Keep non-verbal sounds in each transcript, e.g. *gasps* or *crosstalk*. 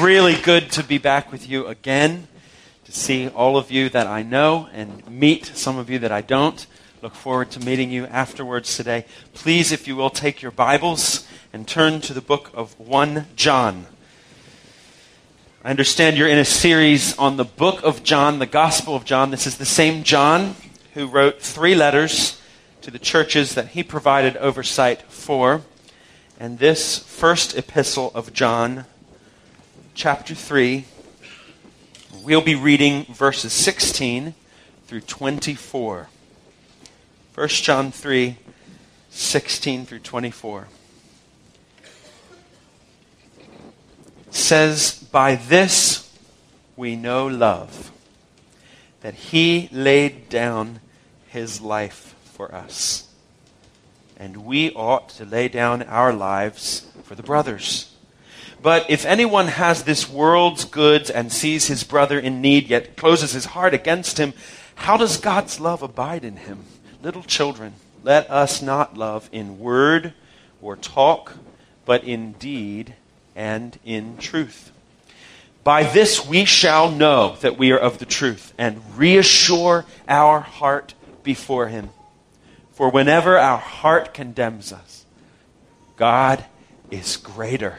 really good to be back with you again, to see all of you that I know and meet some of you that I don't. Look forward to meeting you afterwards today. Please, if you will, take your Bibles and turn to the book of 1 John. I understand you're in a series on the book of John, the Gospel of John. This is the same John who wrote three letters to the churches that he provided oversight for. And this first epistle of John, chapter 3, we'll be reading verses 16 through 24. 1 John 3, 16 through 24. says, By this we know love, that he laid down his life for us and we ought to lay down our lives for the brothers. But if anyone has this world's goods and sees his brother in need, yet closes his heart against him, how does God's love abide in him? Little children, let us not love in word or talk, but in deed and in truth. By this we shall know that we are of the truth and reassure our heart before him. For whenever our heart condemns us, God is greater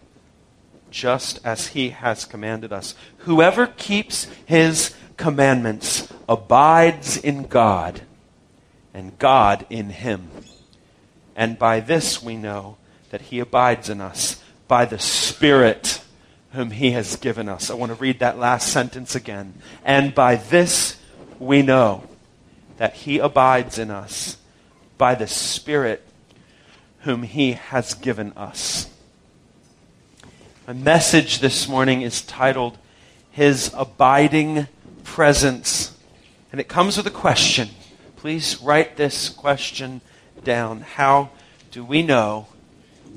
just as he has commanded us. Whoever keeps his commandments abides in God, and God in him. And by this we know that he abides in us, by the Spirit whom he has given us. I want to read that last sentence again. And by this we know that he abides in us by the Spirit whom He has given us. My message this morning is titled His Abiding Presence. And it comes with a question. Please write this question down. How do we know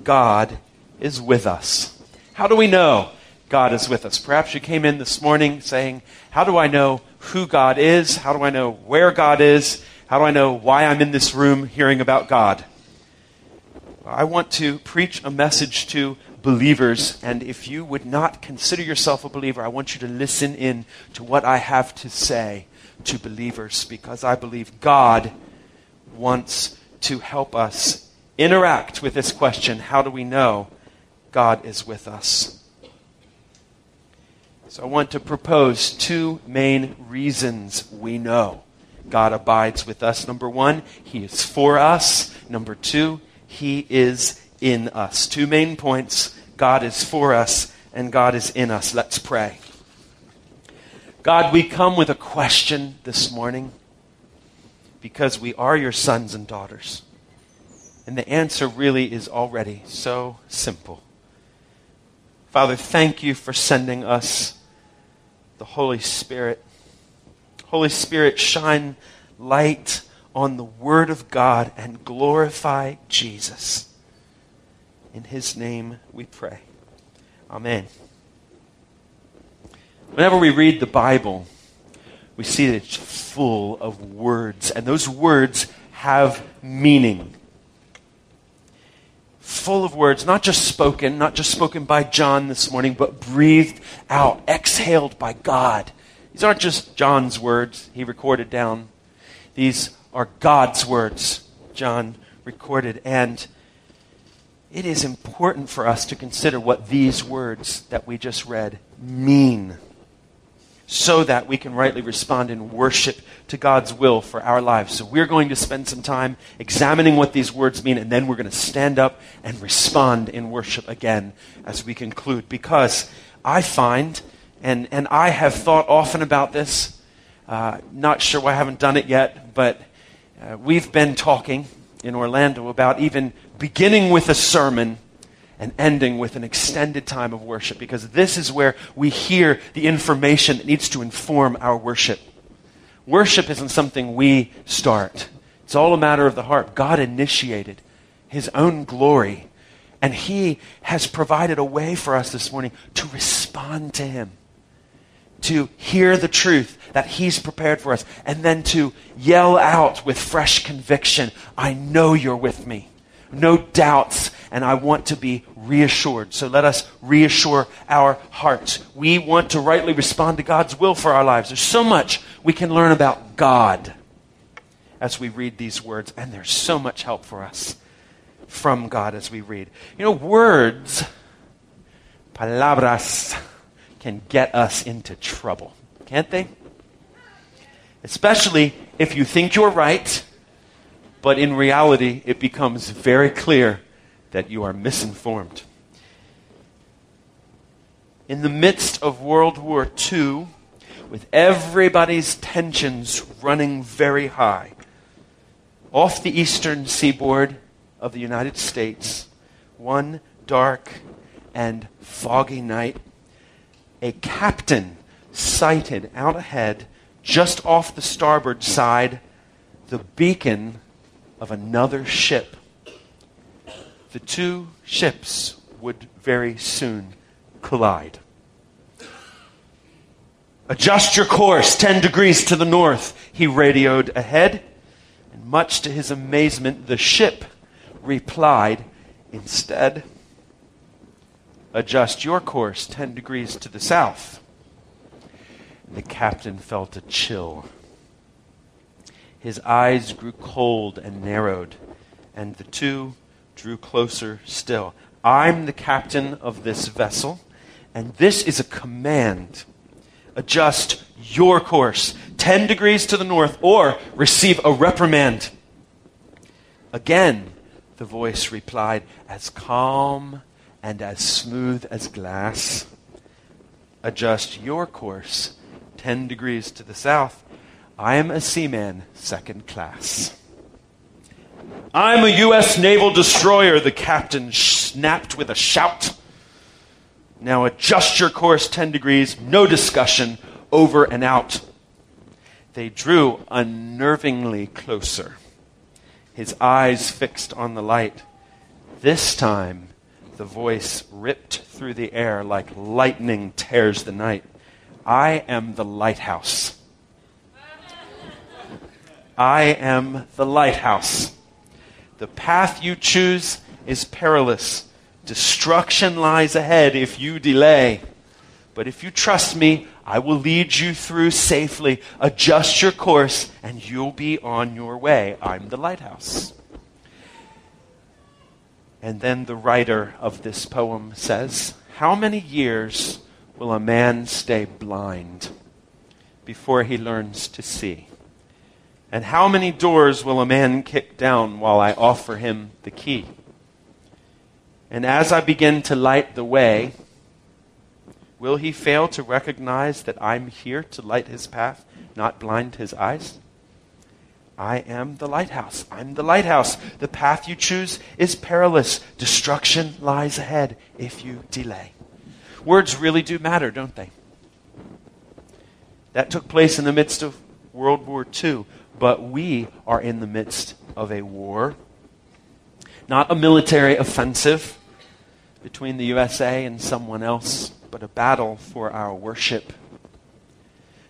God is with us? How do we know God is with us? Perhaps you came in this morning saying, How do I know who God is? How do I know where God is? How do I know why I'm in this room hearing about God? I want to preach a message to believers, and if you would not consider yourself a believer, I want you to listen in to what I have to say to believers because I believe God wants to help us interact with this question how do we know God is with us? So I want to propose two main reasons we know God abides with us. Number one, He is for us. Number two, He is in us. Two main points God is for us and God is in us. Let's pray. God, we come with a question this morning because we are your sons and daughters. And the answer really is already so simple. Father, thank you for sending us the Holy Spirit Holy Spirit, shine light on the Word of God and glorify Jesus. In His name we pray. Amen. Whenever we read the Bible, we see that it's full of words, and those words have meaning. Full of words, not just spoken, not just spoken by John this morning, but breathed out, exhaled by God these aren't just John's words he recorded down, these are God's words John recorded. And it is important for us to consider what these words that we just read mean so that we can rightly respond in worship to God's will for our lives. So we're going to spend some time examining what these words mean, and then we're going to stand up and respond in worship again as we conclude. Because I find and, and I have thought often about this. Uh, not sure why I haven't done it yet, but uh, we've been talking in Orlando about even beginning with a sermon and ending with an extended time of worship because this is where we hear the information that needs to inform our worship. Worship isn't something we start, it's all a matter of the heart. God initiated His own glory, and He has provided a way for us this morning to respond to Him, to hear the truth that He's prepared for us, and then to yell out with fresh conviction I know you're with me. No doubts and I want to be reassured. So let us reassure our hearts. We want to rightly respond to God's will for our lives. There's so much we can learn about God as we read these words, and there's so much help for us from God as we read. You know, words, palabras, can get us into trouble, can't they? Especially if you think you're right, but in reality, it becomes very clear that you are misinformed. In the midst of World War II, with everybody's tensions running very high, off the eastern seaboard of the United States, one dark and foggy night, a captain sighted out ahead, just off the starboard side, the beacon of another ship the two ships would very soon collide. Adjust your course 10 degrees to the north, he radioed ahead. And much to his amazement, the ship replied instead, Adjust your course 10 degrees to the south. The captain felt a chill. His eyes grew cold and narrowed, and the two drew closer still. I'm the captain of this vessel, and this is a command. Adjust your course 10 degrees to the north, or receive a reprimand. Again, the voice replied, as calm and as smooth as glass. Adjust your course 10 degrees to the south. I am a seaman, second class. I'm a U.S. naval destroyer, the captain snapped with a shout. Now adjust your course 10 degrees, no discussion, over and out. They drew unnervingly closer, his eyes fixed on the light. This time, the voice ripped through the air like lightning tears the night. I am the lighthouse. I am the lighthouse. The path you choose is perilous. Destruction lies ahead if you delay. But if you trust me, I will lead you through safely. Adjust your course, and you'll be on your way. I'm the lighthouse. And then the writer of this poem says, How many years will a man stay blind before he learns to see? And how many doors will a man kick down while I offer him the key? And as I begin to light the way, will he fail to recognize that I'm here to light his path, not blind his eyes? I am the lighthouse. I'm the lighthouse. The path you choose is perilous. Destruction lies ahead if you delay. Words really do matter, don't they? That took place in the midst of World War II. But we are in the midst of a war, not a military offensive between the USA and someone else, but a battle for our worship.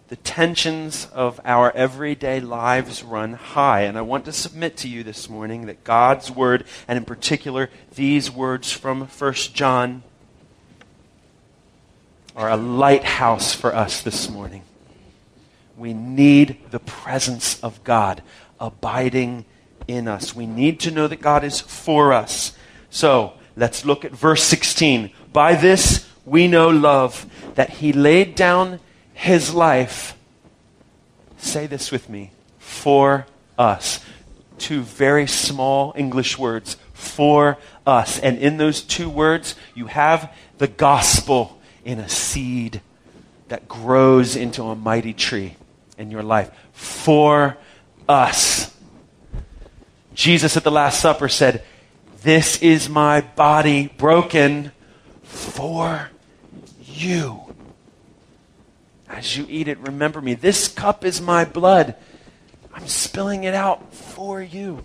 The tensions of our everyday lives run high, and I want to submit to you this morning that God's Word, and in particular these words from 1 John, are a lighthouse for us this morning. We need the presence of God abiding in us. We need to know that God is for us. So let's look at verse 16. By this we know love, that he laid down his life. Say this with me for us. Two very small English words for us. And in those two words, you have the gospel in a seed that grows into a mighty tree in your life for us. Jesus at the Last Supper said, This is my body broken for you. As you eat it, remember me. This cup is my blood. I'm spilling it out for you.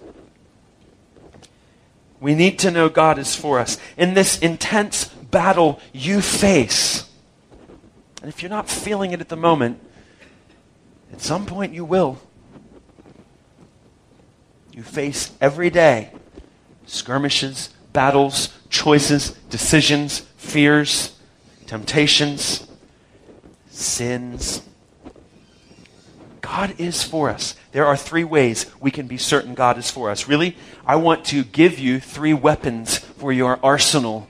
We need to know God is for us. In this intense battle you face, and if you're not feeling it at the moment, at some point you will. You face every day skirmishes, battles, choices, decisions, fears, temptations, sins. God is for us. There are three ways we can be certain God is for us. Really, I want to give you three weapons for your arsenal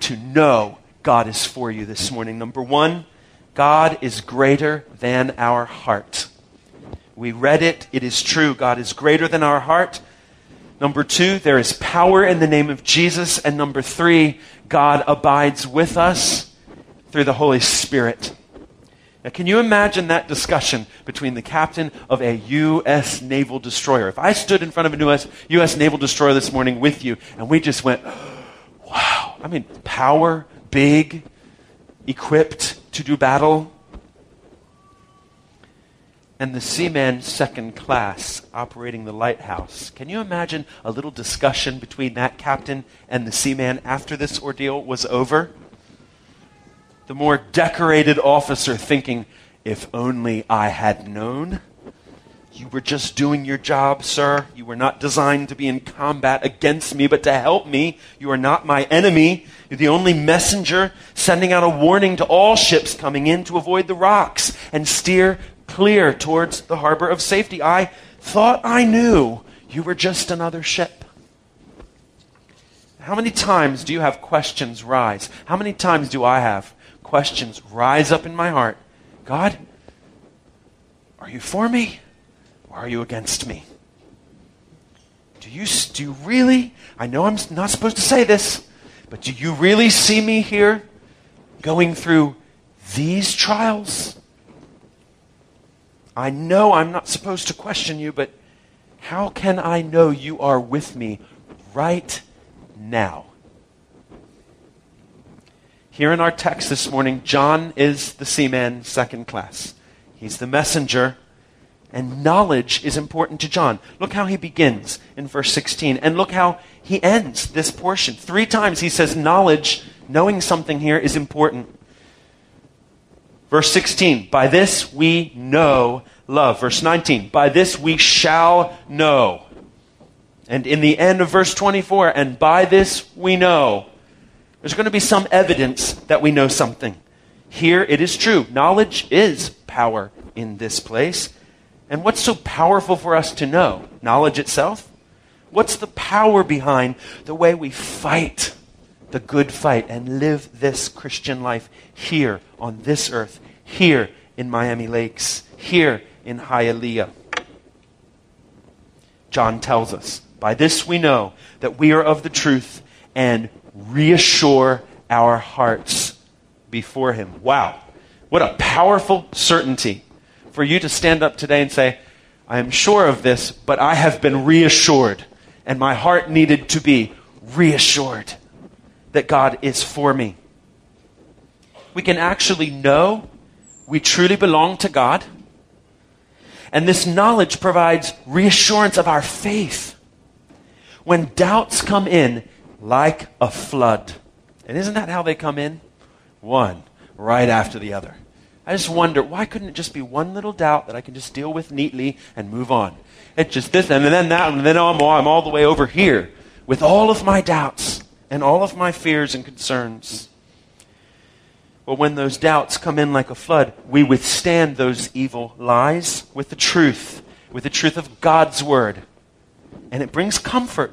to know God is for you this morning. Number one, God is greater than our heart. We read it. It is true. God is greater than our heart. Number two, there is power in the name of Jesus. And number three, God abides with us through the Holy Spirit. Now, can you imagine that discussion between the captain of a U.S. naval destroyer? If I stood in front of a U.S. U.S. naval destroyer this morning with you and we just went, *gasps* wow, I mean, power, big, equipped to do battle, and the seaman second class operating the lighthouse. Can you imagine a little discussion between that captain and the seaman after this ordeal was over? The more decorated officer thinking, if only I had known. You were just doing your job, sir. You were not designed to be in combat against me, but to help me. You are not my enemy. You're the only messenger sending out a warning to all ships coming in to avoid the rocks and steer clear towards the harbor of safety. I thought I knew you were just another ship. How many times do you have questions rise? How many times do I have questions rise up in my heart? God, are you for me or are you against me? Do you, do you really, I know I'm not supposed to say this, but do you really see me here going through these trials? I know I'm not supposed to question you, but how can I know you are with me right now? Here in our text this morning, John is the seaman second class. He's the messenger, and knowledge is important to John. Look how he begins in verse 16, and look how he ends this portion. Three times he says knowledge, knowing something here, is important. Verse 16, by this we know love. Verse 19, by this we shall know. And in the end of verse 24, and by this we know. There's going to be some evidence that we know something. Here it is true. Knowledge is power in this place. And what's so powerful for us to know? Knowledge itself? What's the power behind the way we fight the good fight and live this Christian life here on this earth, here in Miami Lakes, here in Hialeah. John tells us, by this we know that we are of the truth and reassure our hearts before Him. Wow. What a powerful certainty for you to stand up today and say, I am sure of this, but I have been reassured, and my heart needed to be reassured that God is for me. We can actually know we truly belong to God. And this knowledge provides reassurance of our faith. When doubts come in like a flood, and isn't that how they come in? One right after the other. I just wonder, why couldn't it just be one little doubt that I can just deal with neatly and move on? It's just this, and then that, and then I'm all, I'm all the way over here with all of my doubts and all of my fears and concerns. But when those doubts come in like a flood, we withstand those evil lies with the truth, with the truth of God's word. And it brings comfort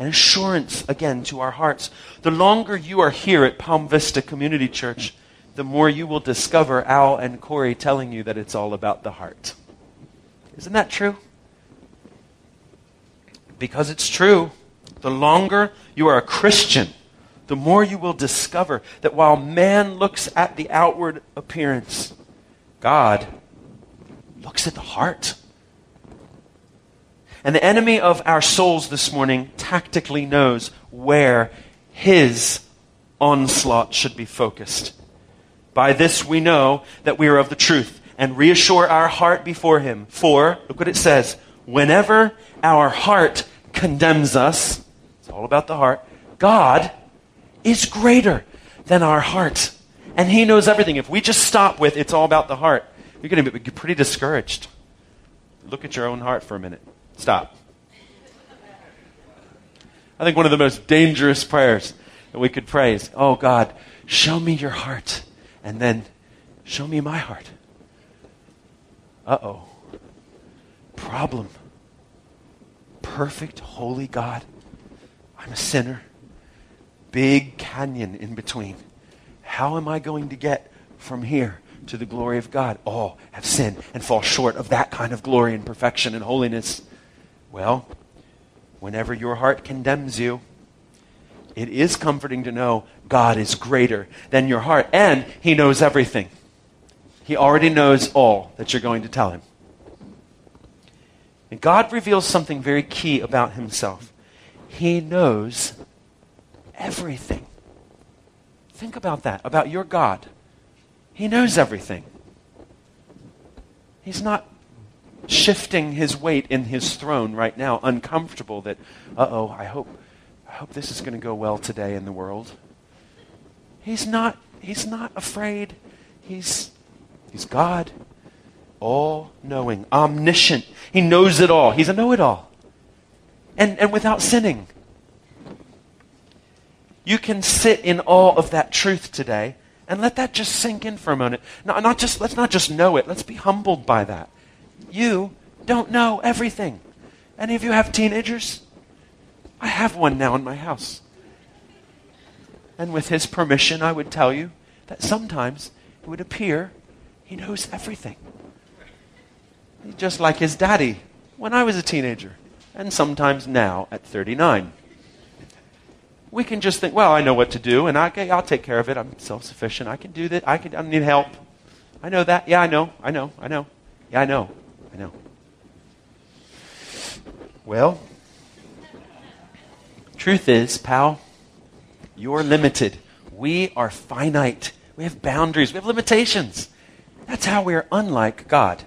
and assurance again to our hearts. The longer you are here at Palm Vista Community Church, the more you will discover Al and Corey telling you that it's all about the heart. Isn't that true? Because it's true. The longer you are a Christian, the more you will discover that while man looks at the outward appearance, God looks at the heart. And the enemy of our souls this morning tactically knows where his onslaught should be focused. By this we know that we are of the truth and reassure our heart before him. For, look what it says, whenever our heart condemns us, it's all about the heart, God is greater than our heart. And he knows everything. If we just stop with it's all about the heart, you're going to be pretty discouraged. Look at your own heart for a minute. Stop. I think one of the most dangerous prayers that we could pray is, Oh God, show me your heart, and then show me my heart. Uh oh. Problem. Perfect, holy God. I'm a sinner. Big canyon in between. How am I going to get from here to the glory of God? All have sinned and fall short of that kind of glory and perfection and holiness. Well, whenever your heart condemns you, it is comforting to know God is greater than your heart and He knows everything. He already knows all that you're going to tell Him. And God reveals something very key about Himself. He knows everything. Think about that, about your God. He knows everything. He's not shifting his weight in his throne right now, uncomfortable that, uh oh, I hope, I hope this is going to go well today in the world. He's not, he's not afraid. He's, he's God, all knowing, omniscient. He knows it all. He's a know it all. And, and without sinning. You can sit in awe of that truth today and let that just sink in for a moment. Not, not just, let's not just know it, let's be humbled by that. You don't know everything. Any of you have teenagers? I have one now in my house. And with his permission, I would tell you that sometimes it would appear he knows everything. Just like his daddy when I was a teenager, and sometimes now at 39 we can just think, well, I know what to do, and I, I'll take care of it. I'm self sufficient. I can do that. I, can, I need help. I know that. Yeah, I know. I know. I know. Yeah, I know. Well, truth is, pal, you're limited. We are finite. We have boundaries. We have limitations. That's how we're unlike God.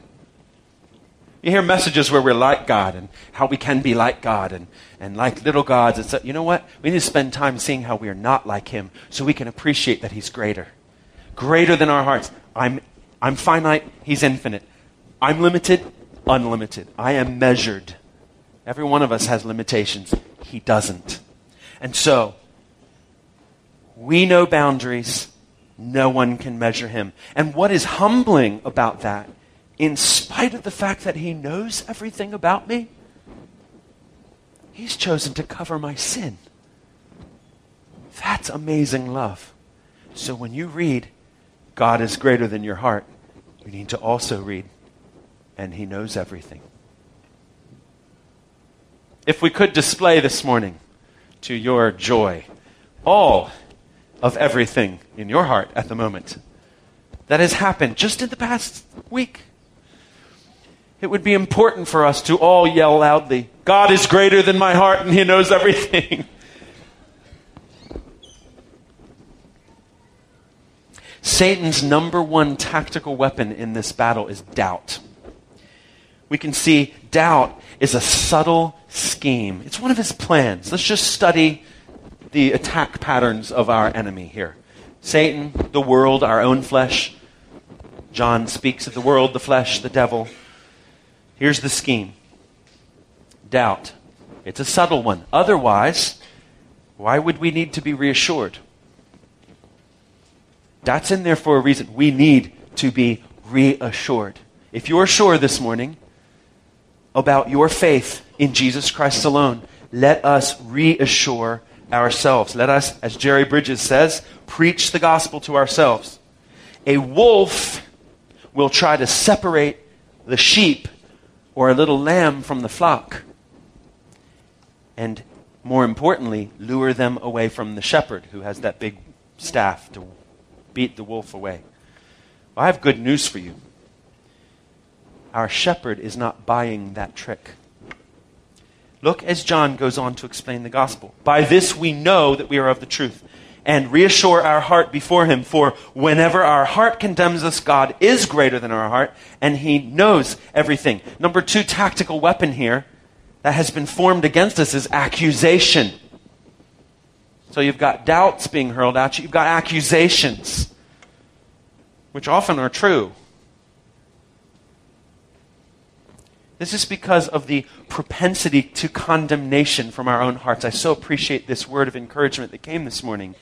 You hear messages where we're like God and how we can be like God and, and like little gods. It's, you know what? We need to spend time seeing how we are not like Him so we can appreciate that He's greater. Greater than our hearts. I'm, I'm finite, He's infinite. I'm limited, unlimited. I am measured. Every one of us has limitations. He doesn't. And so, we know boundaries. No one can measure him. And what is humbling about that in spite of the fact that He knows everything about me, He's chosen to cover my sin. That's amazing love. So when you read, God is greater than your heart, you need to also read, and He knows everything. If we could display this morning to your joy all of everything in your heart at the moment that has happened just in the past week it would be important for us to all yell loudly, God is greater than my heart and He knows everything. *laughs* Satan's number one tactical weapon in this battle is doubt. We can see doubt is a subtle scheme. It's one of his plans. Let's just study the attack patterns of our enemy here. Satan, the world, our own flesh. John speaks of the world, the flesh, the devil. Here's the scheme doubt. It's a subtle one. Otherwise, why would we need to be reassured? That's in there for a reason. We need to be reassured. If you're sure this morning about your faith in Jesus Christ alone, let us reassure ourselves. Let us, as Jerry Bridges says, preach the gospel to ourselves. A wolf will try to separate the sheep or a little lamb from the flock. And more importantly, lure them away from the shepherd who has that big staff to beat the wolf away. Well, I have good news for you. Our shepherd is not buying that trick. Look as John goes on to explain the gospel. By this we know that we are of the truth and reassure our heart before Him. For whenever our heart condemns us, God is greater than our heart, and He knows everything. Number two tactical weapon here that has been formed against us is accusation. So you've got doubts being hurled at you, you've got accusations, which often are true. This is because of the propensity to condemnation from our own hearts. I so appreciate this word of encouragement that came this morning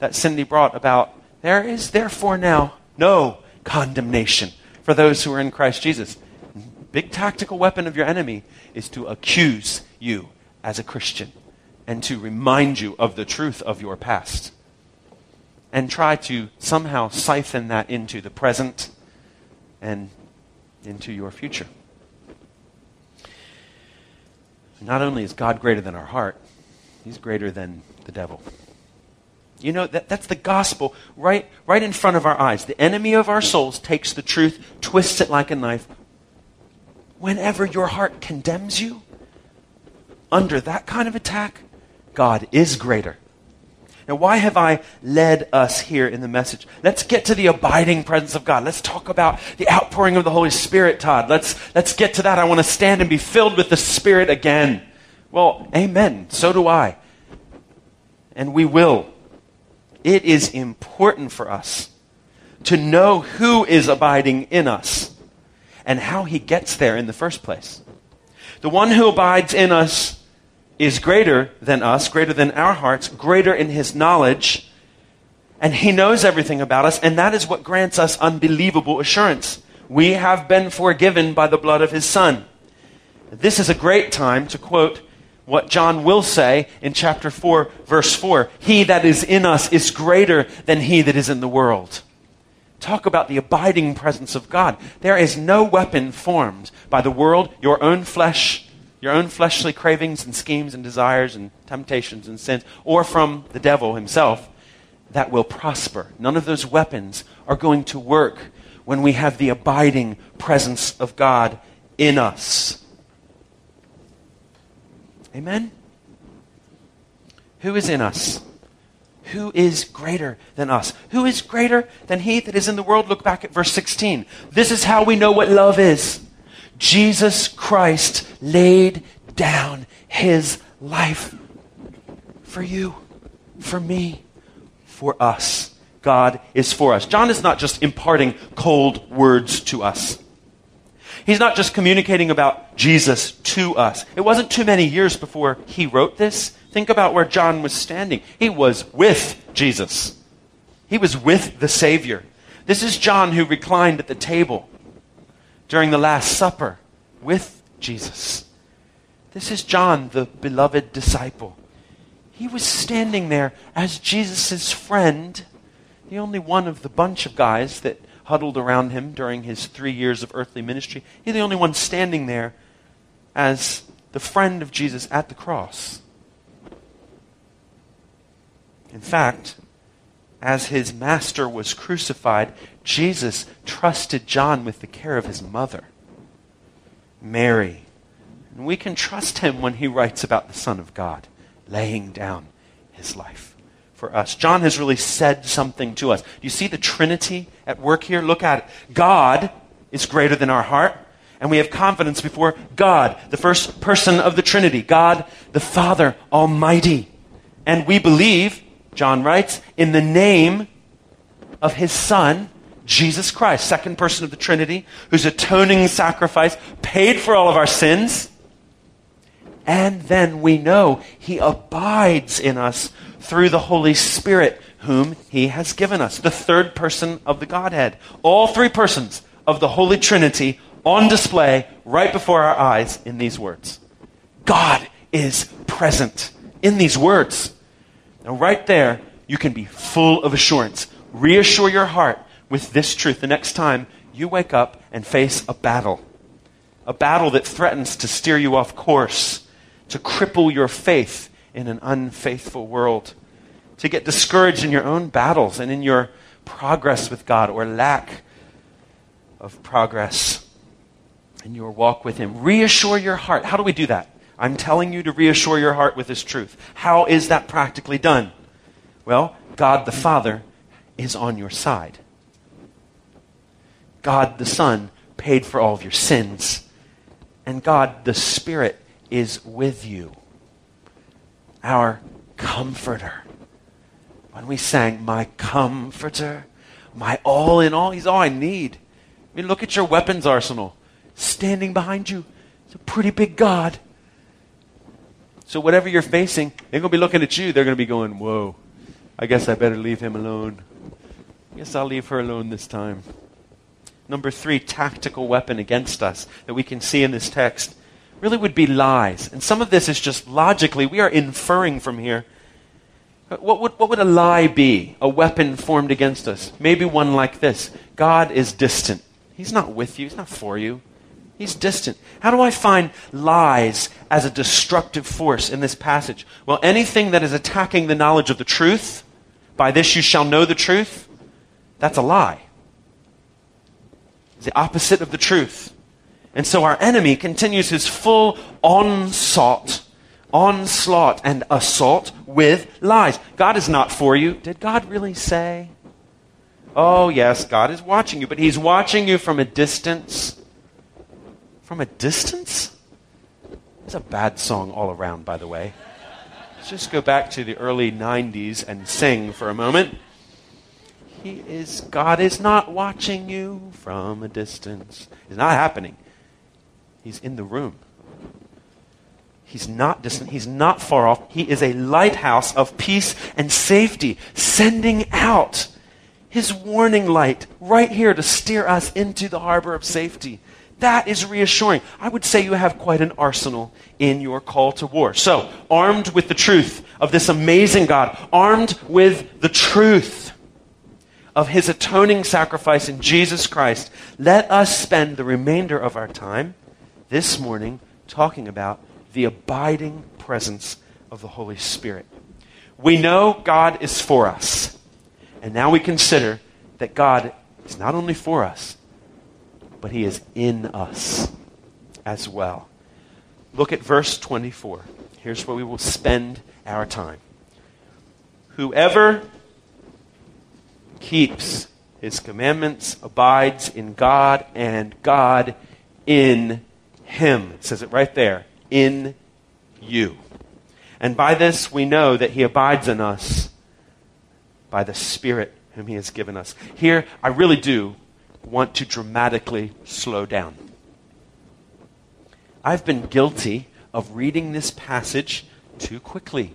that Cindy brought about there is therefore now no condemnation for those who are in Christ Jesus. Big tactical weapon of your enemy is to accuse you as a Christian and to remind you of the truth of your past and try to somehow siphon that into the present and into your future. Not only is God greater than our heart, He's greater than the devil. You know, that, that's the gospel right, right in front of our eyes. The enemy of our souls takes the truth, twists it like a knife. Whenever your heart condemns you, under that kind of attack, God is greater. Now, why have I led us here in the message? Let's get to the abiding presence of God. Let's talk about the outpouring of the Holy Spirit, Todd. Let's, let's get to that. I want to stand and be filled with the Spirit again. Well, amen. So do I. And we will it is important for us to know who is abiding in us and how he gets there in the first place. The one who abides in us is greater than us, greater than our hearts, greater in his knowledge, and he knows everything about us, and that is what grants us unbelievable assurance. We have been forgiven by the blood of his Son. This is a great time to quote what John will say in chapter 4, verse 4 He that is in us is greater than he that is in the world. Talk about the abiding presence of God. There is no weapon formed by the world, your own flesh, your own fleshly cravings and schemes and desires and temptations and sins, or from the devil himself that will prosper. None of those weapons are going to work when we have the abiding presence of God in us. Amen? Who is in us? Who is greater than us? Who is greater than he that is in the world? Look back at verse 16. This is how we know what love is. Jesus Christ laid down his life for you, for me, for us. God is for us. John is not just imparting cold words to us. He's not just communicating about Jesus to us. It wasn't too many years before he wrote this. Think about where John was standing. He was with Jesus, he was with the Savior. This is John who reclined at the table during the Last Supper with Jesus. This is John, the beloved disciple. He was standing there as Jesus' friend, the only one of the bunch of guys that huddled around him during his three years of earthly ministry. He's the only one standing there as the friend of Jesus at the cross. In fact, as his master was crucified, Jesus trusted John with the care of his mother, Mary. And we can trust him when he writes about the Son of God laying down his life for us. John has really said something to us. Do you see the Trinity at work here? Look at it. God is greater than our heart, and we have confidence before God, the first person of the Trinity, God the Father Almighty. And we believe, John writes, in the name of his Son, Jesus Christ, second person of the Trinity, whose atoning sacrifice paid for all of our sins. And then we know he abides in us through the Holy Spirit, whom He has given us, the third person of the Godhead. All three persons of the Holy Trinity on display right before our eyes in these words. God is present in these words. Now, right there, you can be full of assurance. Reassure your heart with this truth the next time you wake up and face a battle. A battle that threatens to steer you off course, to cripple your faith in an unfaithful world, to get discouraged in your own battles and in your progress with God or lack of progress in your walk with Him. Reassure your heart. How do we do that? I'm telling you to reassure your heart with this truth. How is that practically done? Well, God the Father is on your side. God the Son paid for all of your sins. And God the Spirit is with you, our comforter. When we sang, My comforter, my all in all, He's all I need. I mean, look at your weapons arsenal. Standing behind you, it's a pretty big God. So, whatever you're facing, they're going to be looking at you. They're going to be going, Whoa, I guess I better leave him alone. I guess I'll leave her alone this time. Number three, tactical weapon against us that we can see in this text really would be lies. And some of this is just logically, we are inferring from here. What would, what would a lie be? A weapon formed against us? Maybe one like this God is distant. He's not with you, He's not for you. He's distant. How do I find lies as a destructive force in this passage? Well, anything that is attacking the knowledge of the truth, by this you shall know the truth, that's a lie. The opposite of the truth. And so our enemy continues his full onslaught, onslaught and assault with lies. God is not for you. Did God really say? Oh, yes, God is watching you, but He's watching you from a distance. From a distance? It's a bad song all around, by the way. Let's just go back to the early 90s and sing for a moment. He is, God is not watching you from a distance. It's not happening. He's in the room. He's not distant. He's not far off. He is a lighthouse of peace and safety, sending out his warning light right here to steer us into the harbor of safety. That is reassuring. I would say you have quite an arsenal in your call to war. So, armed with the truth of this amazing God, armed with the truth of his atoning sacrifice in Jesus Christ, let us spend the remainder of our time this morning talking about the abiding presence of the Holy Spirit. We know God is for us. And now we consider that God is not only for us, but He is in us as well. Look at verse 24. Here's where we will spend our time. Whoever keeps his commandments abides in God, and God in him. It says it right there. In you. And by this we know that he abides in us by the Spirit whom He has given us. Here, I really do want to dramatically slow down. I've been guilty of reading this passage too quickly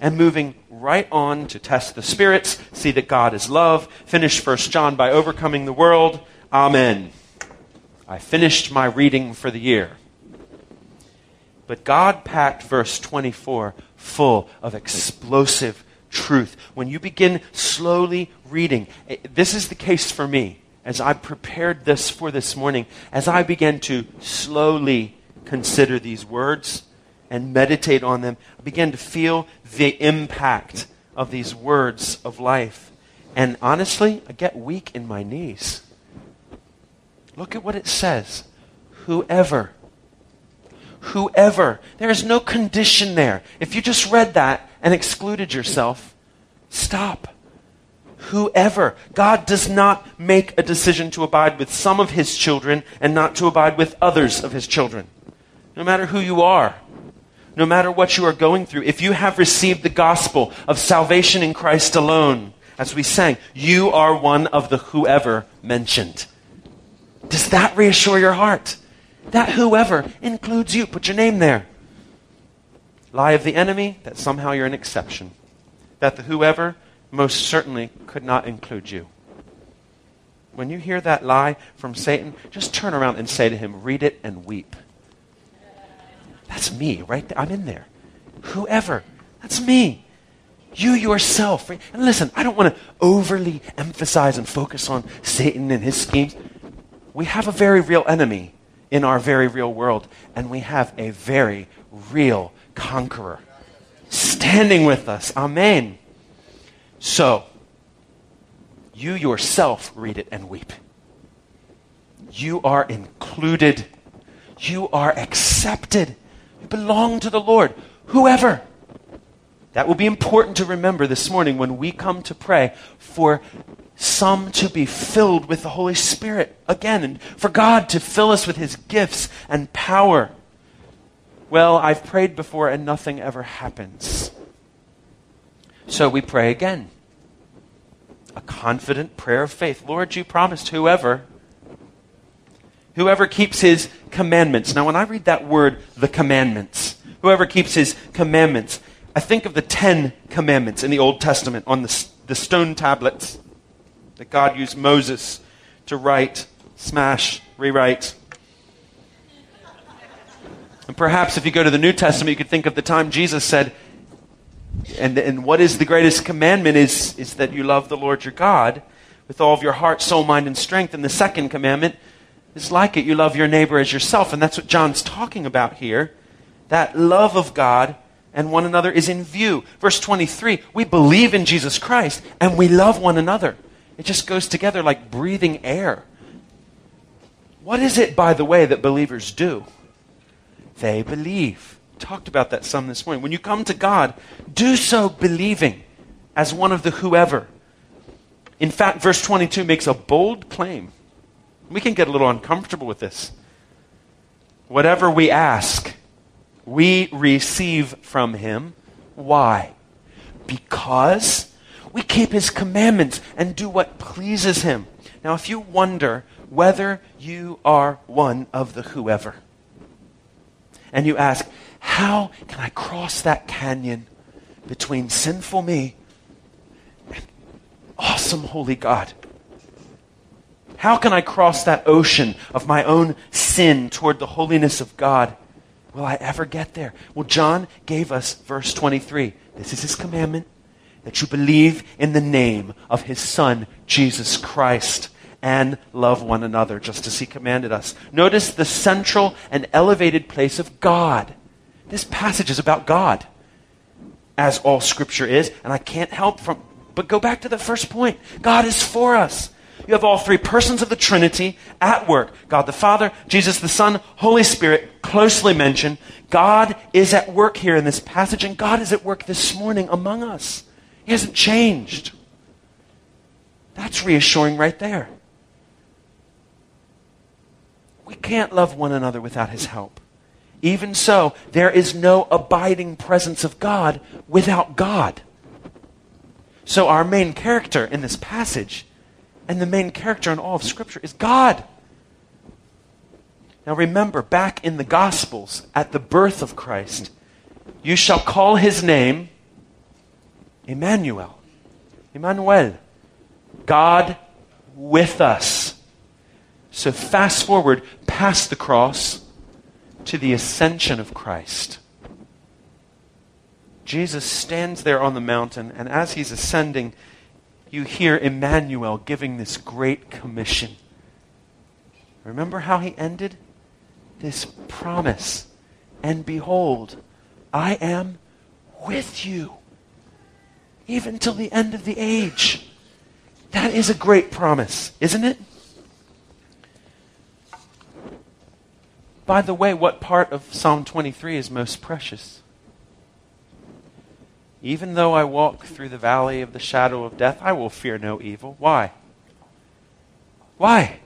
and moving right on to test the spirits, see that God is love, finish 1 John by overcoming the world. Amen. I finished my reading for the year. But God packed verse 24 full of explosive truth. When you begin slowly reading, eh, this is the case for me as I prepared this for this morning, as I began to slowly consider these words and meditate on them, I began to feel the impact of these words of life. And honestly, I get weak in my knees. Look at what it says. Whoever. Whoever. There is no condition there. If you just read that, and excluded yourself, stop. Whoever. God does not make a decision to abide with some of his children and not to abide with others of his children. No matter who you are, no matter what you are going through, if you have received the gospel of salvation in Christ alone, as we sang, you are one of the whoever mentioned. Does that reassure your heart? That whoever includes you. Put your name there. Lie of the enemy, that somehow you're an exception. That the whoever most certainly could not include you. When you hear that lie from Satan, just turn around and say to him, read it and weep. That's me, right. I'm in there. Whoever. That's me. You yourself. And listen, I don't want to overly emphasize and focus on Satan and his schemes. We have a very real enemy in our very real world, and we have a very real conqueror standing with us. Amen. So, you yourself read it and weep. You are included. You are accepted. Belong to the Lord. Whoever. That will be important to remember this morning when we come to pray for some to be filled with the Holy Spirit again, and for God to fill us with His gifts and power. Well, I've prayed before and nothing ever happens. So we pray again. A confident prayer of faith. Lord, you promised whoever, whoever keeps his commandments. Now, when I read that word, the commandments, whoever keeps his commandments, I think of the Ten Commandments in the Old Testament on the, the stone tablets that God used Moses to write, smash, rewrite. And perhaps if you go to the New Testament, you could think of the time Jesus said, and, and what is the greatest commandment is, is that you love the Lord your God with all of your heart, soul, mind, and strength. And the second commandment is like it you love your neighbor as yourself. And that's what John's talking about here. That love of God and one another is in view. Verse 23 we believe in Jesus Christ and we love one another. It just goes together like breathing air. What is it, by the way, that believers do? They believe. Talked about that some this morning. When you come to God, do so believing as one of the whoever. In fact, verse 22 makes a bold claim. We can get a little uncomfortable with this. Whatever we ask, we receive from him. Why? Because we keep his commandments and do what pleases him. Now, if you wonder whether you are one of the whoever, and you ask, how can I cross that canyon between sinful me and awesome holy God? How can I cross that ocean of my own sin toward the holiness of God? Will I ever get there? Well, John gave us verse 23. This is his commandment that you believe in the name of his Son, Jesus Christ, and love one another, just as he commanded us. Notice the central and elevated place of God. This passage is about God, as all Scripture is, and I can't help from but go back to the first point. God is for us. You have all three persons of the Trinity at work God the Father, Jesus the Son, Holy Spirit, closely mentioned. God is at work here in this passage, and God is at work this morning among us. He hasn't changed. That's reassuring right there. We can't love one another without His help. Even so, there is no abiding presence of God without God. So, our main character in this passage and the main character in all of Scripture is God. Now remember, back in the Gospels, at the birth of Christ, you shall call his name Emmanuel. Emmanuel. God with us. So fast forward past the cross to the ascension of Christ. Jesus stands there on the mountain, and as he's ascending, you hear Emmanuel giving this great commission. Remember how he ended? This promise. And behold, I am with you, even till the end of the age. That is a great promise, isn't it? By the way, what part of Psalm 23 is most precious? Even though I walk through the valley of the shadow of death, I will fear no evil. Why? Why?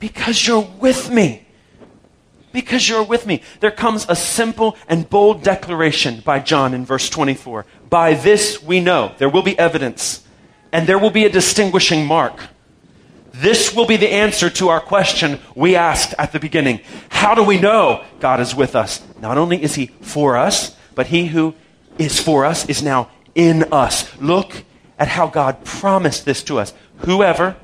Because you're with me. Because you're with me. There comes a simple and bold declaration by John in verse 24. By this we know. There will be evidence. And there will be a distinguishing mark. This will be the answer to our question we asked at the beginning. How do we know God is with us? Not only is He for us, but He who is for us is now in us. Look at how God promised this to us. Whoever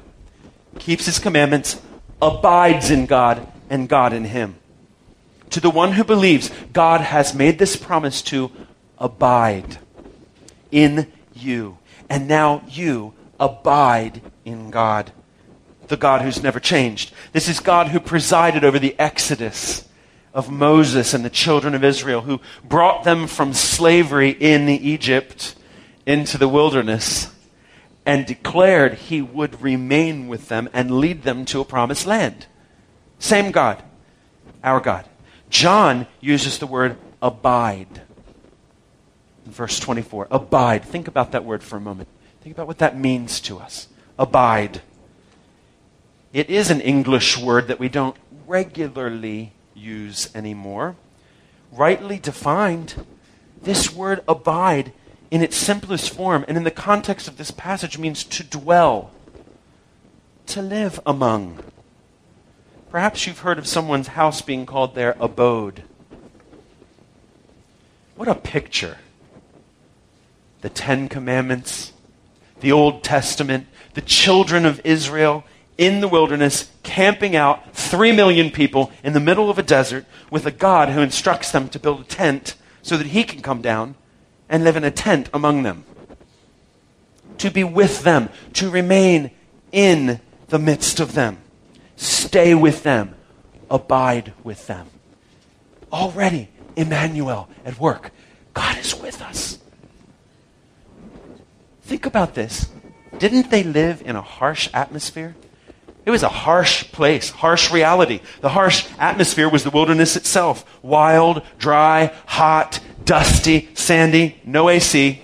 keeps his commandments abides in God and God in him. To the one who believes, God has made this promise to abide in you. And now you abide in God, the God who's never changed. This is God who presided over the Exodus of Moses and the children of Israel, who brought them from slavery in Egypt into the wilderness and declared he would remain with them and lead them to a promised land. Same God, our God. John uses the word abide. In verse 24, abide. Think about that word for a moment. Think about what that means to us. Abide. It is an English word that we don't regularly use anymore. Rightly defined, this word abide in its simplest form and in the context of this passage means to dwell, to live among. Perhaps you've heard of someone's house being called their abode. What a picture. The Ten Commandments, the Old Testament, the children of Israel in the wilderness, camping out, three million people in the middle of a desert with a God who instructs them to build a tent so that he can come down and live in a tent among them. To be with them, to remain in the midst of them. Stay with them. Abide with them. Already, Emmanuel at work. God is with us. Think about this. Didn't they live in a harsh atmosphere? It was a harsh place, harsh reality. The harsh atmosphere was the wilderness itself wild, dry, hot, dusty, sandy, no AC.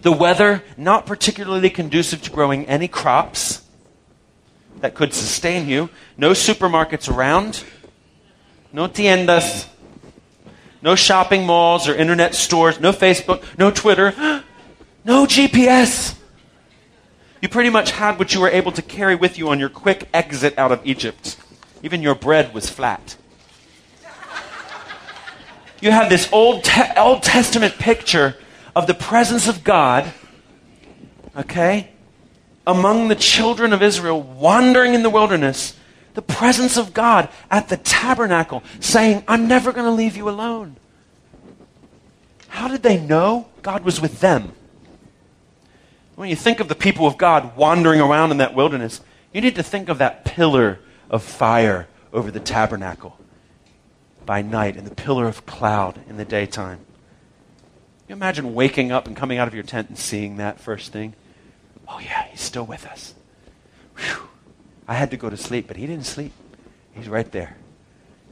The weather, not particularly conducive to growing any crops that could sustain you. No supermarkets around. No tiendas. No shopping malls or internet stores. No Facebook. No Twitter. *gasps* no GPS. You pretty much had what you were able to carry with you on your quick exit out of Egypt. Even your bread was flat. You have this Old, Te- Old Testament picture of the presence of God, okay? among the children of Israel wandering in the wilderness, the presence of God at the tabernacle saying, I'm never going to leave you alone. How did they know God was with them? When you think of the people of God wandering around in that wilderness, you need to think of that pillar of fire over the tabernacle by night and the pillar of cloud in the daytime. you imagine waking up and coming out of your tent and seeing that first thing? Oh, yeah, he's still with us. Whew. I had to go to sleep, but he didn't sleep. He's right there.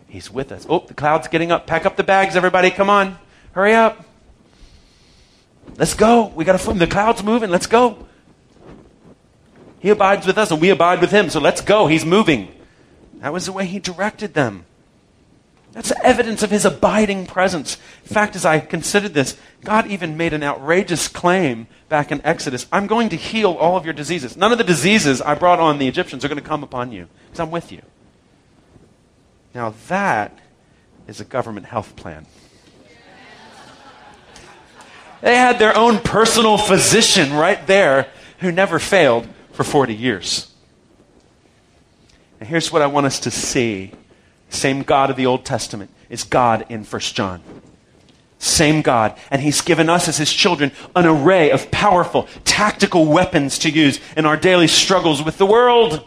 He's with us. Oh, the cloud's getting up. Pack up the bags, everybody. Come on. Hurry up. Let's go. We got to film. The cloud's moving. Let's go. He abides with us, and we abide with him. So let's go. He's moving. That was the way he directed them. That's evidence of his abiding presence. In fact, as I considered this, God even made an outrageous claim back in Exodus I'm going to heal all of your diseases. None of the diseases I brought on the Egyptians are going to come upon you because I'm with you. Now, that is a government health plan. They had their own personal physician right there who never failed for 40 years. And here's what I want us to see same God of the Old Testament is God in 1 John. Same God. And He's given us as His children an array of powerful, tactical weapons to use in our daily struggles with the world.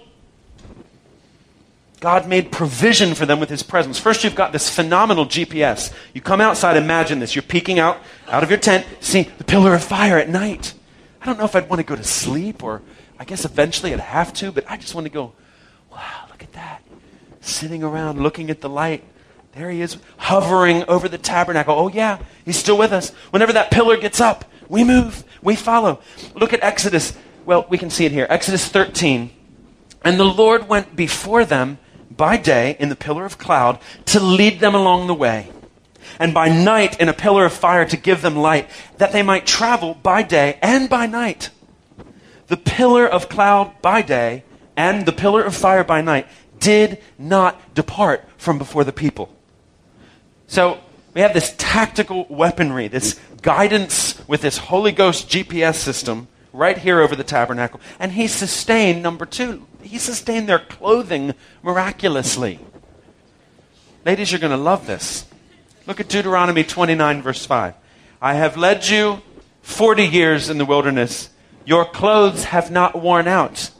God made provision for them with His presence. First, you've got this phenomenal GPS. You come outside, imagine this. You're peeking out, out of your tent, see the pillar of fire at night. I don't know if I'd want to go to sleep or I guess eventually I'd have to, but I just want to go, wow, look at that sitting around looking at the light. There he is, hovering over the tabernacle. Oh, yeah, he's still with us. Whenever that pillar gets up, we move, we follow. Look at Exodus. Well, we can see it here. Exodus 13. And the Lord went before them by day in the pillar of cloud to lead them along the way, and by night in a pillar of fire to give them light, that they might travel by day and by night. The pillar of cloud by day and the pillar of fire by night did not depart from before the people. So we have this tactical weaponry, this guidance with this Holy Ghost GPS system right here over the tabernacle. And he sustained, number two, he sustained their clothing miraculously. Ladies, you're going to love this. Look at Deuteronomy 29, verse 5. I have led you 40 years in the wilderness. Your clothes have not worn out,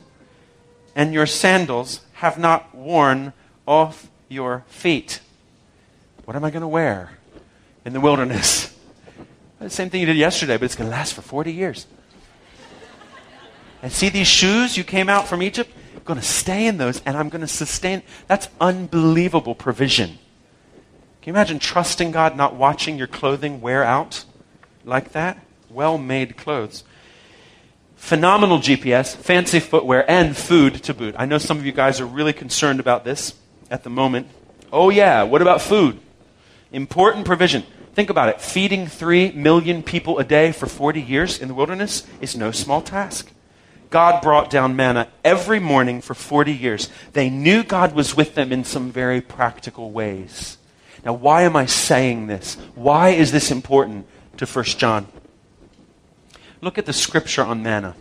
and your sandals have not worn off your feet. What am I going to wear in the wilderness? The *laughs* same thing you did yesterday, but it's going to last for 40 years. And see these shoes you came out from Egypt? I'm going to stay in those and I'm going to sustain. That's unbelievable provision Can you imagine trusting God, not watching your clothing wear out like that? Well made clothes. Phenomenal GPS, fancy footwear, and food to boot. I know some of you guys are really concerned about this at the moment. Oh, yeah, what about food? Important provision. Think about it. Feeding 3 million people a day for 40 years in the wilderness is no small task. God brought down manna every morning for 40 years. They knew God was with them in some very practical ways. Now, why am I saying this? Why is this important to 1 John? Look at the scripture on manna.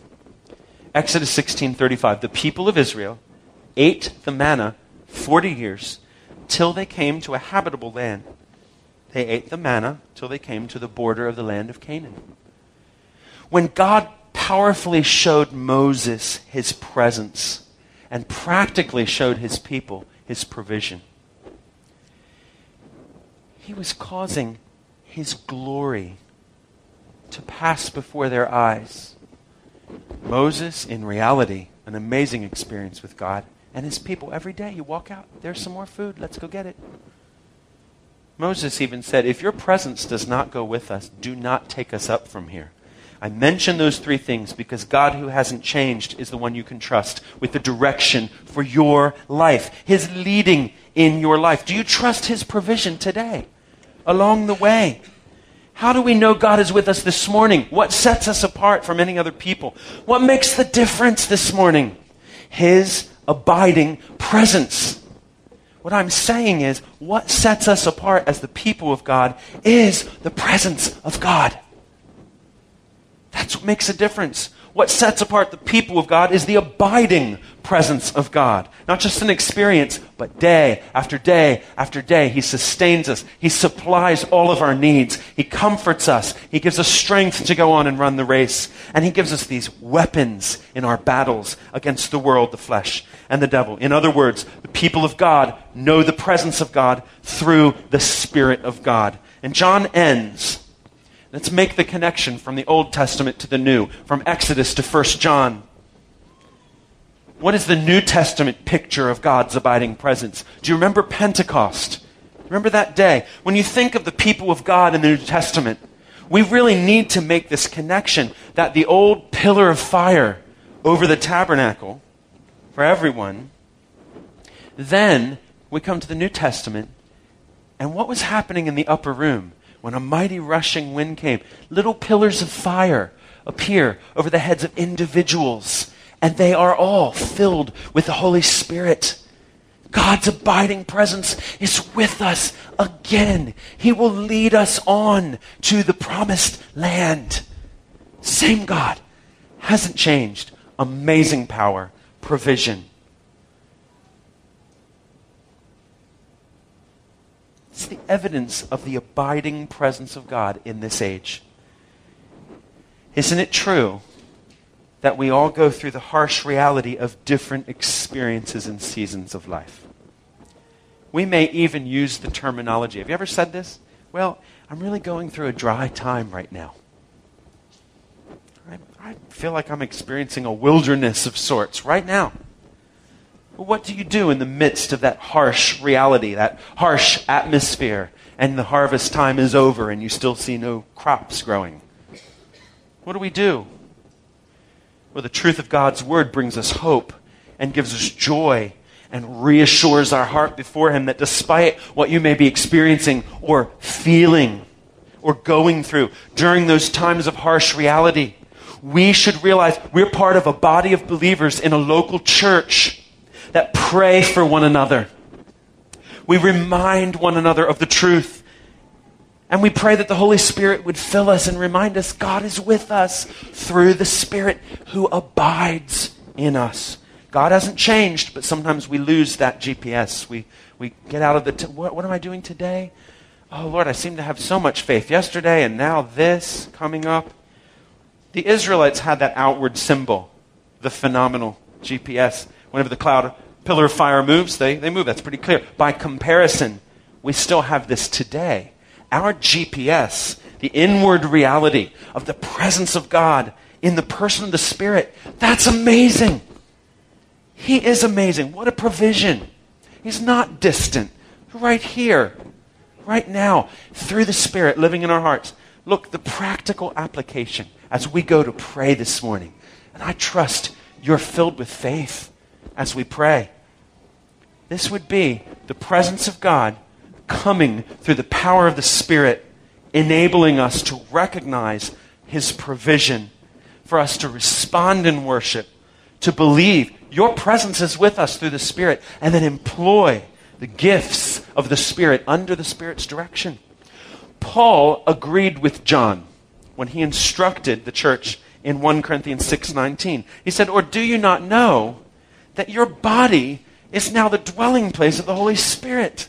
Exodus 16:35. The people of Israel ate the manna 40 years till they came to a habitable land. They ate the manna till they came to the border of the land of Canaan. When God powerfully showed Moses his presence and practically showed his people his provision. He was causing his glory to pass before their eyes. Moses, in reality, an amazing experience with God and his people. Every day you walk out, there's some more food, let's go get it. Moses even said, If your presence does not go with us, do not take us up from here. I mention those three things because God, who hasn't changed, is the one you can trust with the direction for your life, His leading in your life. Do you trust His provision today, along the way? How do we know God is with us this morning? What sets us apart from any other people? What makes the difference this morning? His abiding presence. What I'm saying is, what sets us apart as the people of God is the presence of God. That's what makes a difference. What sets apart the people of God is the abiding presence of God. Not just an experience, but day after day after day. He sustains us. He supplies all of our needs. He comforts us. He gives us strength to go on and run the race. And He gives us these weapons in our battles against the world, the flesh, and the devil. In other words, the people of God know the presence of God through the Spirit of God. And John ends Let's make the connection from the Old Testament to the New, from Exodus to 1 John. What is the New Testament picture of God's abiding presence? Do you remember Pentecost? Remember that day? When you think of the people of God in the New Testament, we really need to make this connection that the old pillar of fire over the tabernacle for everyone, then we come to the New Testament, and what was happening in the upper room? When a mighty rushing wind came, little pillars of fire appear over the heads of individuals, and they are all filled with the Holy Spirit. God's abiding presence is with us again. He will lead us on to the promised land. Same God. Hasn't changed. Amazing power, provision. It's the evidence of the abiding presence of God in this age. Isn't it true that we all go through the harsh reality of different experiences and seasons of life? We may even use the terminology. Have you ever said this? Well, I'm really going through a dry time right now. I, I feel like I'm experiencing a wilderness of sorts right now. What do you do in the midst of that harsh reality, that harsh atmosphere, and the harvest time is over and you still see no crops growing? What do we do? Well, the truth of God's word brings us hope and gives us joy and reassures our heart before Him that despite what you may be experiencing or feeling or going through during those times of harsh reality, we should realize we're part of a body of believers in a local church that pray for one another. We remind one another of the truth. And we pray that the Holy Spirit would fill us and remind us God is with us through the Spirit who abides in us. God hasn't changed, but sometimes we lose that GPS. We, we get out of the, t- what, what am I doing today? Oh, Lord, I seem to have so much faith yesterday, and now this coming up. The Israelites had that outward symbol, the phenomenal GPS. Whenever the cloud pillar of fire moves, they, they move. That's pretty clear. By comparison, we still have this today. Our GPS, the inward reality of the presence of God in the person of the Spirit, that's amazing. He is amazing. What a provision. He's not distant. Right here. right now through the Spirit living in our hearts. Look, the practical application as we go to pray this morning. And I trust you're filled with faith as we pray. This would be the presence of God coming through the power of the Spirit, enabling us to recognize His provision, for us to respond in worship, to believe your presence is with us through the Spirit, and then employ the gifts of the Spirit under the Spirit's direction. Paul agreed with John when he instructed the church in 1 Corinthians 6:19. He said, "Or do you not know that your body is now the dwelling place of the Holy Spirit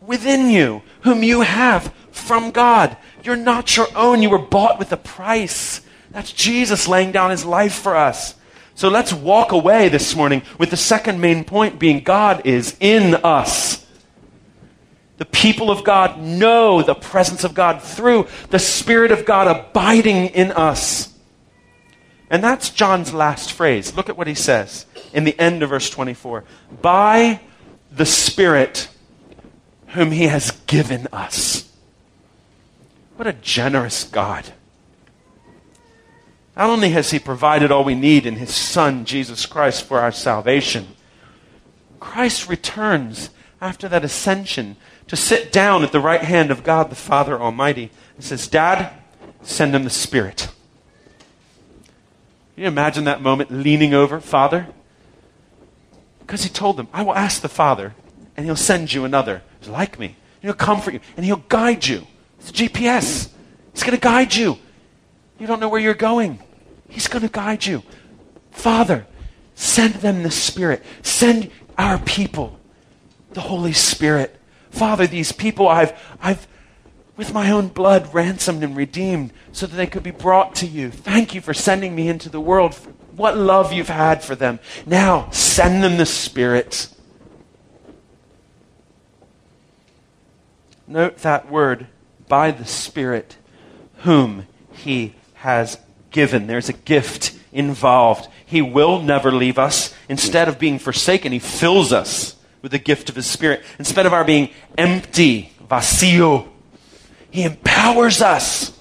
within you, whom you have from God? You're not your own. You were bought with a price. That's Jesus laying down his life for us. So let's walk away this morning with the second main point being God is in us. The people of God know the presence of God through the Spirit of God abiding in us. And that's John's last phrase. Look at what he says in the end of verse 24. By the Spirit whom he has given us. What a generous God. Not only has he provided all we need in his Son, Jesus Christ, for our salvation, Christ returns after that ascension to sit down at the right hand of God the Father Almighty and says, Dad, send him the Spirit. Can you imagine that moment leaning over, Father? Because he told them, I will ask the Father, and he'll send you another who's like me. And he'll comfort you, and he'll guide you. It's a GPS. He's going to guide you. You don't know where you're going. He's going to guide you. Father, send them the Spirit. Send our people the Holy Spirit. Father, these people I've, I've, with my own blood, ransomed and redeemed so that they could be brought to you. Thank you for sending me into the world. What love you've had for them. Now, send them the Spirit. Note that word, by the Spirit, whom He has given. There's a gift involved. He will never leave us. Instead of being forsaken, He fills us with the gift of His Spirit. Instead of our being empty, vacío, He empowers us.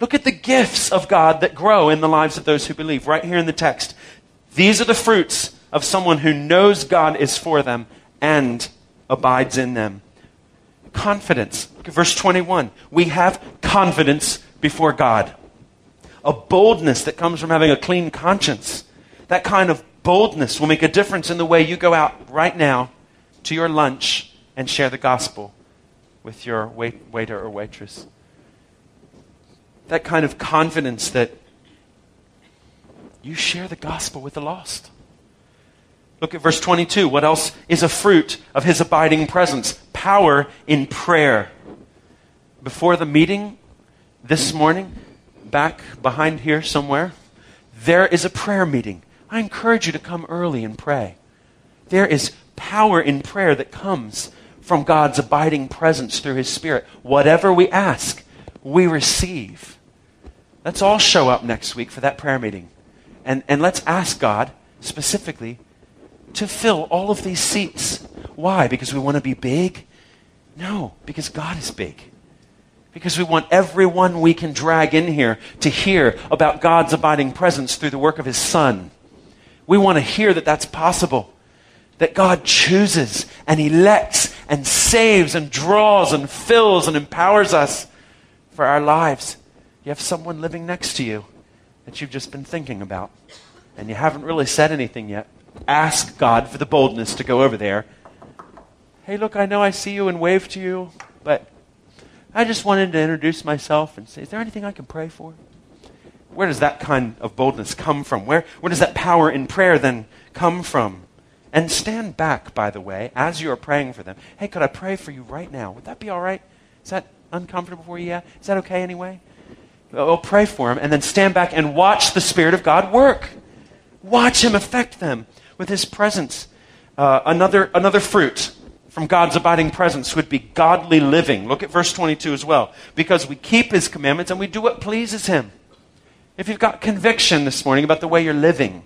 Look at the gifts of God that grow in the lives of those who believe, right here in the text. These are the fruits of someone who knows God is for them and abides in them. Confidence. Verse 21. We have confidence before God. A boldness that comes from having a clean conscience. That kind of boldness will make a difference in the way you go out right now to your lunch and share the gospel with your wait, waiter or waitress. That kind of confidence that you share the gospel with the lost. Look at verse 22. What else is a fruit of his abiding presence? Power in prayer. Before the meeting this morning, back behind here somewhere, there is a prayer meeting. I encourage you to come early and pray. There is power in prayer that comes from God's abiding presence through His Spirit. Whatever we ask, we receive. Let's all show up next week for that prayer meeting. And, and let's ask God specifically to fill all of these seats. Why? Because we want to be big? No, because God is big. Because we want everyone we can drag in here to hear about God's abiding presence through the work of His Son. We want to hear that that's possible. That God chooses and elects and saves and draws and fills and empowers us for our lives. You have someone living next to you that you've just been thinking about, and you haven't really said anything yet. Ask God for the boldness to go over there. Hey, look, I know I see you and wave to you, but I just wanted to introduce myself and say, is there anything I can pray for? where does that kind of boldness come from? Where, where does that power in prayer then come from? And stand back, by the way, as you are praying for them. Hey, could I pray for you right now? Would that be all right? Is that uncomfortable for you? Yeah? Is that okay anyway? Well, pray for them and then stand back and watch the Spirit of God work. Watch Him affect them with His presence. Uh, another, another fruit from God's abiding presence would be godly living. Look at verse 22 as well. Because we keep His commandments and we do what pleases Him if you've got conviction this morning about the way you're living,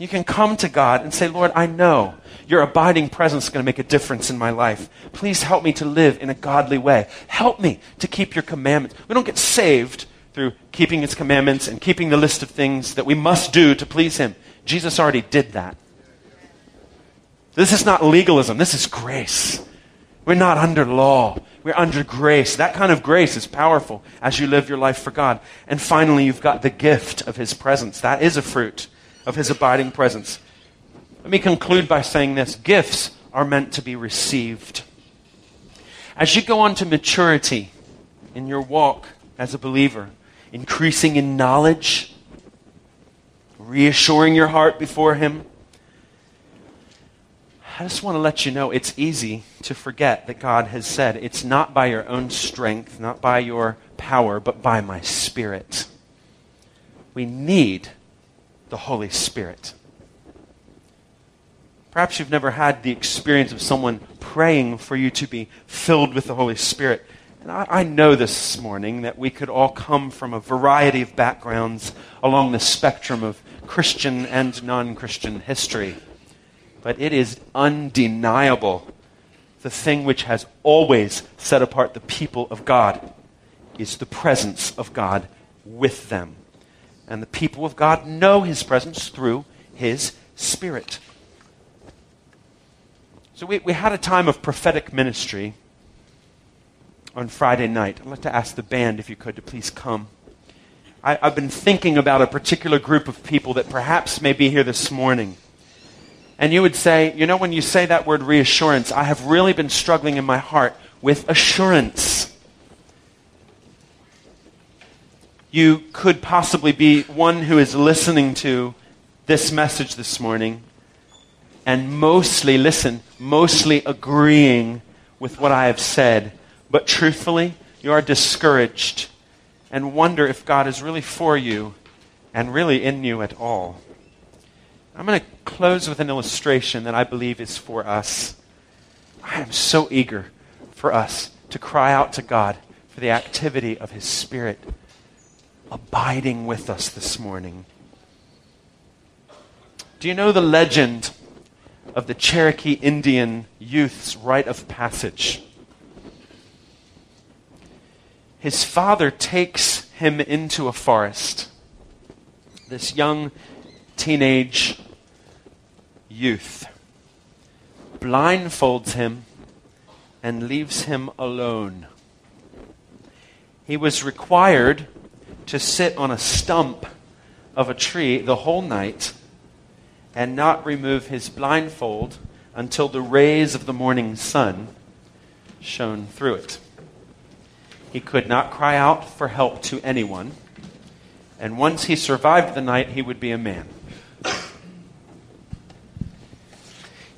You can come to God and say, Lord, I know your abiding presence is going to make a difference in my life. Please help me to live in a godly way. Help me to keep your commandments. We don't get saved through keeping his commandments and keeping the list of things that we must do to please him. Jesus already did that. This is not legalism, this is grace. We're not under law. We're under grace. That kind of grace is powerful as you live your life for God. And finally, you've got the gift of His presence. That is a fruit of His abiding presence. Let me conclude by saying this gifts are meant to be received. As you go on to maturity in your walk as a believer, increasing in knowledge, reassuring your heart before Him, I just want to let you know it's easy to forget that God has said, it's not by your own strength, not by your power, but by my Spirit. We need the Holy Spirit. Perhaps you've never had the experience of someone praying for you to be filled with the Holy Spirit. And I, I, know this morning that we could all come from a variety of backgrounds along the spectrum of Christian and non Christian history. But it is undeniable. The thing which has always set apart the people of God is the presence of God with them. And the people of God know his presence through his Spirit. So we, we had a time of prophetic ministry on Friday night. I'd like to ask the band, if you could, to please come. I, I've been thinking about a particular group of people that perhaps may be here this morning and you would say, you know, when you say that word reassurance, I have really been struggling in my heart with assurance. You could possibly be one who is listening to this message this morning and mostly, listen, mostly agreeing with what I have said. But truthfully, you are discouraged and wonder if God is really for you and really in you at all. I'm going to close with an illustration that I believe is for us. I am so eager for us to cry out to God for the activity of His Spirit abiding with us this morning. Do you know the legend of the Cherokee Indian youth's rite of passage? His father takes him into a forest. This young teenage youth, blindfolds him, and leaves him alone. He was required to sit on a stump of a tree the whole night and not remove his blindfold until the rays of the morning sun shone through it. He could not cry out for help to anyone, and once he survived the night, he would be a man.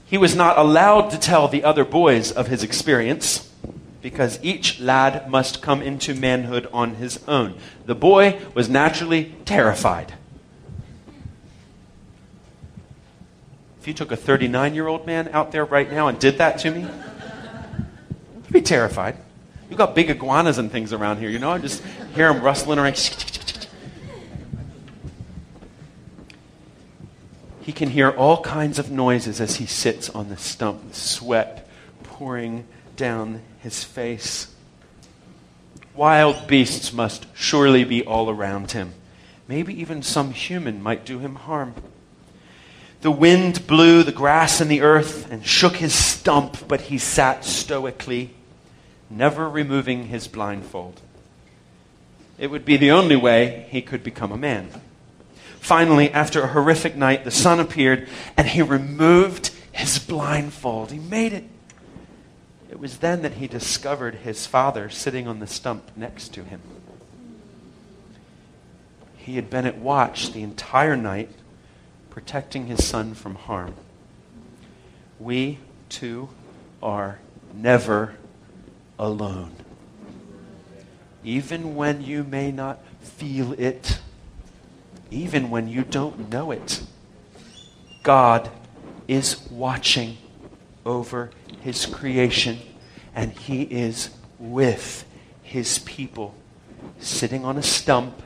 He was not allowed to tell the other boys of his experience because each lad must come into manhood on his own. The boy was naturally terrified. If you took a 39 year old man out there right now and did that to me, I'd be terrified. You've got big iguanas and things around here, you know? I just hear them rustling around. He can hear all kinds of noises as he sits on the stump, sweat pouring down his face. Wild beasts must surely be all around him. Maybe even some human might do him harm. The wind blew the grass and the earth and shook his stump, but he sat stoically, never removing his blindfold. It would be the only way he could become a man. Finally, after a horrific night, the sun appeared and he removed his blindfold. He made it. It was then that he discovered his father sitting on the stump next to him. He had been at watch the entire night, protecting his son from harm. We, too, are never alone. Even when you may not feel it even when you don't know it. God is watching over his creation, and he is with his people, sitting on a stump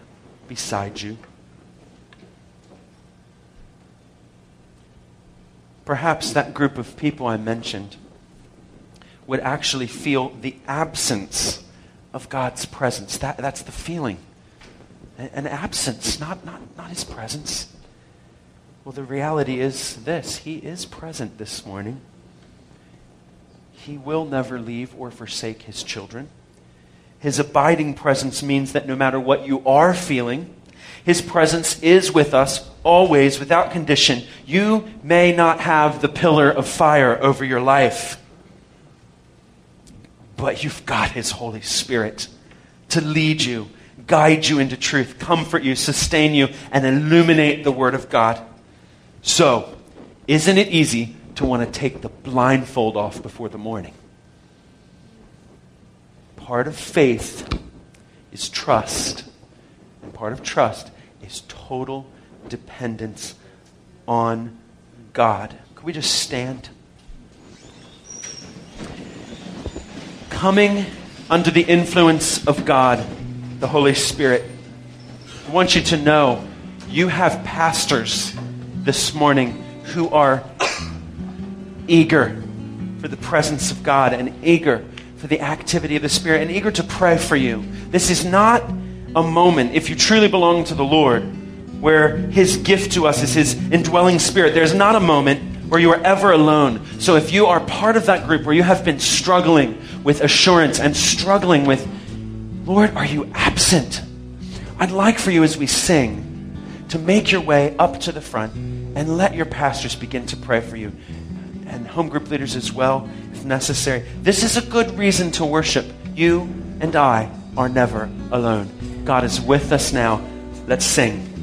beside you. perhaps that group of people I mentioned would actually feel the absence of God's presence. That, that's the feeling. An absence, not, not, not his presence. Well, the reality is this He is present this morning. He will never leave or forsake His children. His abiding presence means that no matter what you are feeling, His presence is with us always without condition. You may not have the pillar of fire over your life, but you've got His Holy Spirit to lead you, guide you into truth, comfort you, sustain you, and illuminate the Word of God. So, isn't it easy to want to take the blindfold off before the morning? Part of faith is trust, and part of trust is total dependence on God. Could we just stand? Coming under the influence of God, the Holy Spirit, I want you to know you have pastors this morning who are eager for the presence of God and eager for the activity of the Spirit and eager to pray for you. This is not a moment, if you truly belong to the Lord, where His gift to us is His indwelling Spirit. There's not a moment where you are ever alone. So if you are part of that group where you have been struggling with assurance and struggling with, Lord, are you absent? I'd like for you as we sing to make your way up to the front and let your pastors begin to pray for you and home group leaders as well, if necessary. This is a good reason to worship. You and I are never alone. God is with us now. Let's sing.